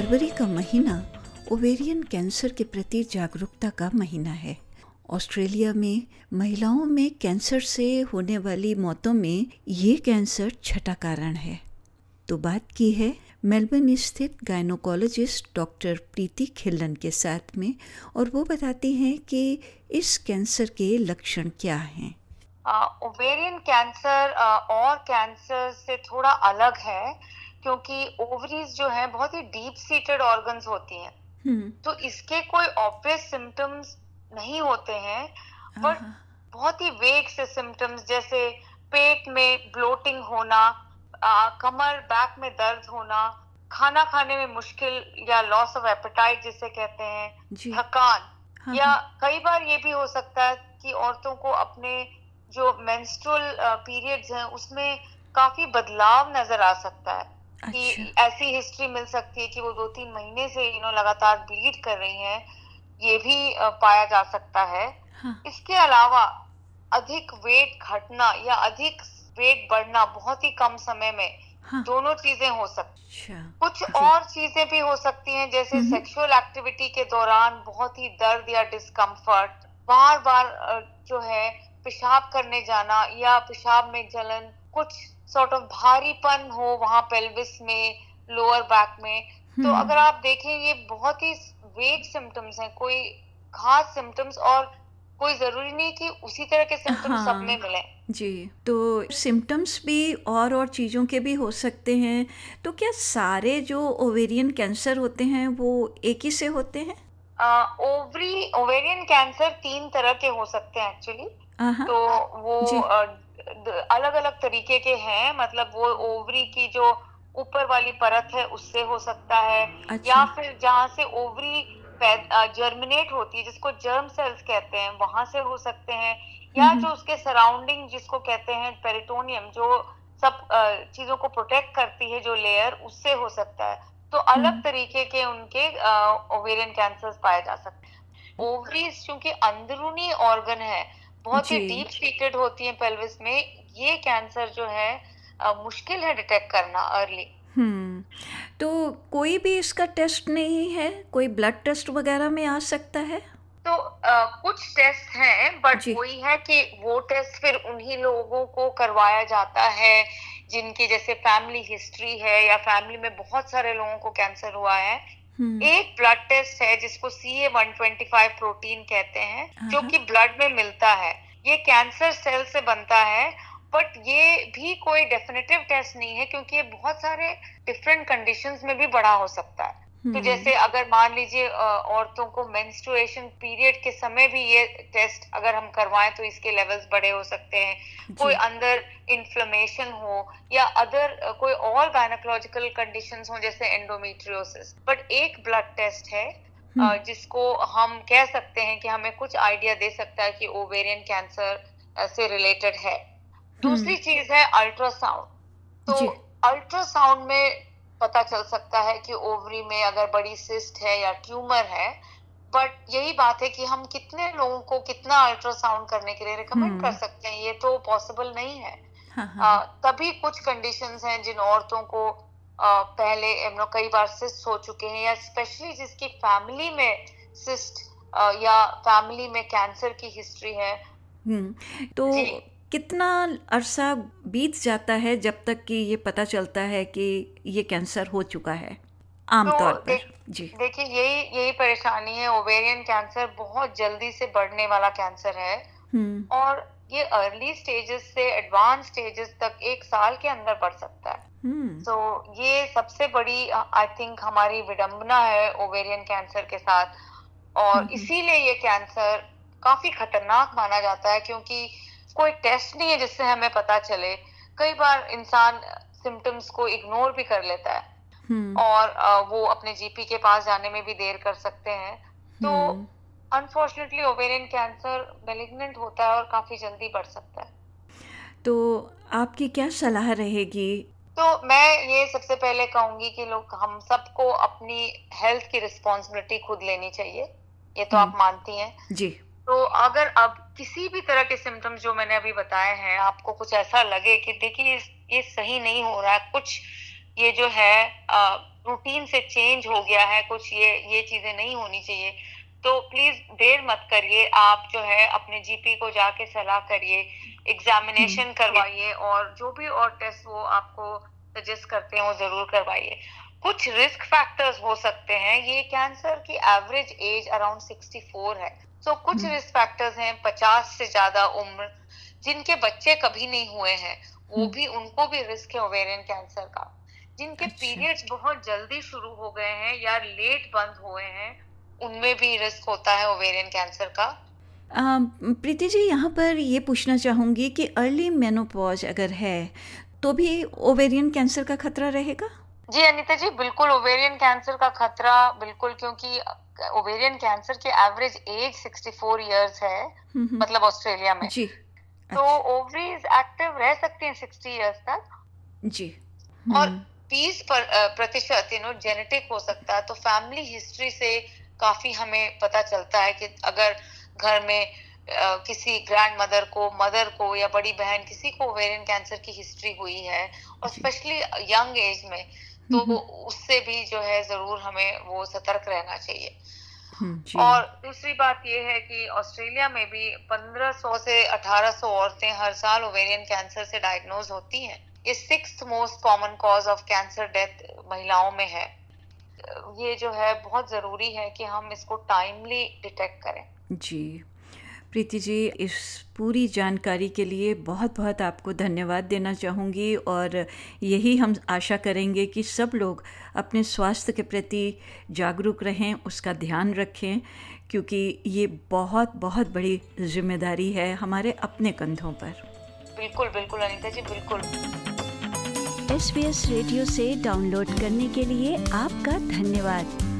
फरवरी का महीना ovarian cancer के प्रति जागरूकता का महीना है। ऑस्ट्रेलिया में महिलाओं में कैंसर से होने वाली मौतों में ये कैंसर छठा कारण है। तो बात की है मेलबर्न स्थित गायनोकोलॉजिस्ट डॉक्टर प्रीति खिल्लन के साथ में और वो बताती हैं कि इस कैंसर के लक्षण क्या हैं। ओवेरियन कैंसर और कैंसर से थोड़ा अलग है। क्योंकि ओवरीज जो है बहुत ही डीप सीटेड ऑर्गन्स होती हैं हम्म। तो इसके कोई ऑब्वियस सिम्टम्स नहीं होते हैं बट बहुत ही वेग से सिम्टम्स जैसे पेट में ब्लोटिंग होना आ, कमर बैक में दर्द होना खाना खाने में मुश्किल या लॉस ऑफ़ एपेटाइट जिसे कहते हैं थकान हाँ, या हाँ। कई बार ये भी हो सकता है कि औरतों को अपने जो मेंस्ट्रुअल पीरियड्स हैं उसमें काफ़ी बदलाव नज़र आ सकता है। कि ऐसी हिस्ट्री मिल सकती है कि वो दो तीन महीने से यू नो लगातार ब्लीड कर रही हैं ये भी पाया जा सकता है हाँ. इसके अलावा अधिक वेट घटना या अधिक वेट बढ़ना बहुत ही कम समय में हाँ. दोनों चीज़ें हो सकती अच्छा, कुछ और चीज़ें भी हो सकती हैं जैसे सेक्सुअल एक्टिविटी के दौरान बहुत ही दर्द या डिस्कम्फर्ट बार बार जो है पेशाब करने जाना या पेशाब में जलन कुछ सॉर्ट ऑफ़ भारीपन हो वहाँ पेल्विस में लोअर बैक में। तो हम्म। अगर आप देखें ये बहुत ही वेग सिम्टम्स हैं। कोई खास सिम्टम्स और कोई ज़रूरी नहीं कि उसी तरह के सिम्टम्स हाँ, सब में मिले। जी तो सिम्टम्स भी और और चीज़ों के भी हो सकते हैं। तो क्या सारे जो ओवेरियन कैंसर होते हैं वो एक ही से होते हैं? ओवरी ओवेरियन कैंसर तीन तरह के हो सकते हैं एक्चुअली तो वो अलग अलग तरीके के हैं मतलब वो ओवरी की जो ऊपर वाली परत है उससे हो सकता है अच्छा। या फिर जहाँ से ओवरी जर्मिनेट होती है जिसको जर्म सेल्स कहते हैं वहाँ से हो सकते हैं या। जो उसके सराउंडिंग जिसको कहते हैं पेरिटोनियम जो सब चीज़ों को प्रोटेक्ट करती है जो लेयर उससे हो सकता है तो अलग हम्म। तरीके के उनके ओवेरियन कैंसर पाए जा सकते हैं ओवरीज क्योंकि अंदरूनी ऑर्गन है बहुत ही डीप सीटेड होती है पेल्विस में। ये कैंसर जो है आ, मुश्किल है डिटेक्ट करना अर्ली हम्म। तो कोई भी इसका टेस्ट नहीं है? कोई ब्लड टेस्ट वगैरह में आ सकता है? तो आ, कुछ टेस्ट हैं बट वही है कि वो टेस्ट फिर उन्हीं लोगों को करवाया जाता है जिनकी जैसे फैमिली हिस्ट्री है या फैमिली में बहुत सारे लोगों को कैंसर हुआ है। एक ब्लड टेस्ट है जिसको C A one twenty five protein कहते हैं जो कि ब्लड में मिलता है। ये कैंसर सेल से बनता है बट ये भी कोई डेफिनेटिव टेस्ट नहीं है क्योंकि ये बहुत सारे डिफरेंट कंडीशंस में भी बड़ा हो सकता है। तो हम्म। जैसे अगर मान लीजिए औरतों को मेंस्ट्रुएशन पीरियड के समय भी ये टेस्ट अगर हम करवाएँ तो इसके लेवल्स बड़े हो सकते हैं कोई अंदर इन्फ्लेमेशन हो या अदर कोई और गायनोकोलॉजिकल कंडीशंस हो जैसे एंडोमेट्रियोसिस बट एक ब्लड टेस्ट है हम्म। जिसको हम कह सकते हैं कि हमें कुछ आइडिया दे सकता है कि ओवेरियन कैंसर से रिलेटेड है दूसरी हम्म। चीज़ है अल्ट्रासाउंड तो अल्ट्रासाउंड में पता चल सकता है कि ओवरी में अगर बड़ी सिस्ट है या ट्यूमर है बट यही बात है कि हम कितने लोगों को कितना अल्ट्रासाउंड करने के लिए रिकमेंड कर हम्म। सकते हैं ये तो पॉसिबल नहीं है हाँ, हाँ. आ, तभी कुछ कंडीशंस हैं जिन औरतों को आ, पहले कई बार सिस्ट हो चुके हैं या स्पेशली जिसकी फैमिली में सिस्ट या फैमिली में कैंसर की हिस्ट्री है हम्म, तो कितना अरसा बीत जाता है जब तक कि ये पता चलता है कि ये कैंसर हो चुका है आमतौर तो पर जी देखिए यही यही परेशानी है ओवेरियन कैंसर बहुत जल्दी से बढ़ने वाला कैंसर है हम्म। और ये अर्ली स्टेजेस से एडवांस स्टेजेस तक एक साल के अंदर बढ़ सकता है तो हम्म। so, ये सबसे बड़ी आई थिंक हमारी विडंबना है ओवेरियन कैंसर के साथ और हम्म। इसीलिए ये कैंसर काफ़ी खतरनाक माना जाता है क्योंकि कोई टेस्ट नहीं है जिससे हमें पता चले। कई बार इंसान सिम्टम्स को इग्नोर भी कर लेता है। हम्म। और वो अपने जीपी के पास जाने में भी देर कर सकते हैं। तो अनफॉर्चुनेटली ओवेरियन कैंसर मेलिग्नेंट होता है और काफ़ी जल्दी बढ़ सकता है। तो आपकी क्या सलाह रहेगी? तो मैं ये सबसे पहले कहूँगी कि लोग हम सबको अपनी हेल्थ की रिस्पॉन्सिबिलिटी खुद लेनी चाहिए। ये तो आप हम्म। मानती हैं। जी। तो अगर अब किसी भी तरह के सिम्टम्स जो मैंने अभी बताए हैं आपको कुछ ऐसा लगे कि देखिए ये सही नहीं हो रहा है कुछ ये जो है रूटीन से चेंज हो गया है कुछ ये ये चीज़ें नहीं होनी चाहिए तो प्लीज़ देर मत करिए आप जो है अपने जीपी को जाके सलाह करिए एग्जामिनेशन हम्म, करवाइए और जो भी और टेस्ट वो आपको सजेस्ट करते हैं वो ज़रूर करवाइए। कुछ रिस्क फैक्टर्स हो सकते हैं ये कैंसर की एवरेज एज अराउंड 64 है। तो so, कुछ रिस्क हम्म। फैक्टर्स हैं 50 से ज़्यादा उम्र जिनके बच्चे कभी नहीं हुए हैं वो हम्म। भी उनको भी रिस्क है ओवेरियन कैंसर का जिनके अच्छा। पीरियड्स बहुत जल्दी शुरू हो गए हैं या लेट बंद हुए हैं उनमें भी रिस्क होता है ओवेरियन कैंसर का प्रीति जी यहाँ पर ये पूछना चाहूँगी कि अर्ली मेनोपॉज अगर है तो भी ओवेरियन कैंसर का खतरा रहेगा जी अनिता जी बिल्कुल ओवेरियन कैंसर का खतरा बिल्कुल क्योंकि ओवेरियन कैंसर की एवरेज एज 64 इयर्स है। मतलब ऑस्ट्रेलिया में। जी। तो ओवरीज एक्टिव रह सकती हैं 60 इयर्स तक। जी। और 20 हम्म। प्रतिशत यू नो जेनेटिक हो सकता है। तो फैमिली हिस्ट्री से काफ़ी हमें पता चलता है कि अगर घर में आ, किसी ग्रैंड मदर को मदर को या बड़ी बहन किसी को ओवेरियन कैंसर की हिस्ट्री हुई है और स्पेशली यंग एज में तो हम्म, हम्म। उससे भी जो है ज़रूर हमें वो सतर्क रहना चाहिए। हम्म, और दूसरी बात ये है कि ऑस्ट्रेलिया में भी 1500 से 1800 औरतें हर साल ओवेरियन कैंसर से डायग्नोज होती हैं। ये six most common cause of cancer death महिलाओं में है। ये जो है बहुत ज़रूरी है कि हम इसको टाइमली डिटेक्ट करें। जी। प्रीति जी इस पूरी जानकारी के लिए बहुत बहुत आपको धन्यवाद देना चाहूँगी और यही हम आशा करेंगे कि सब लोग अपने स्वास्थ्य के प्रति जागरूक रहें उसका ध्यान रखें क्योंकि ये बहुत बहुत बड़ी ज़िम्मेदारी है हमारे अपने कंधों पर। बिल्कुल बिल्कुल अनिता जी बिल्कुल। एस रेडियो से डाउनलोड करने के लिए आपका धन्यवाद।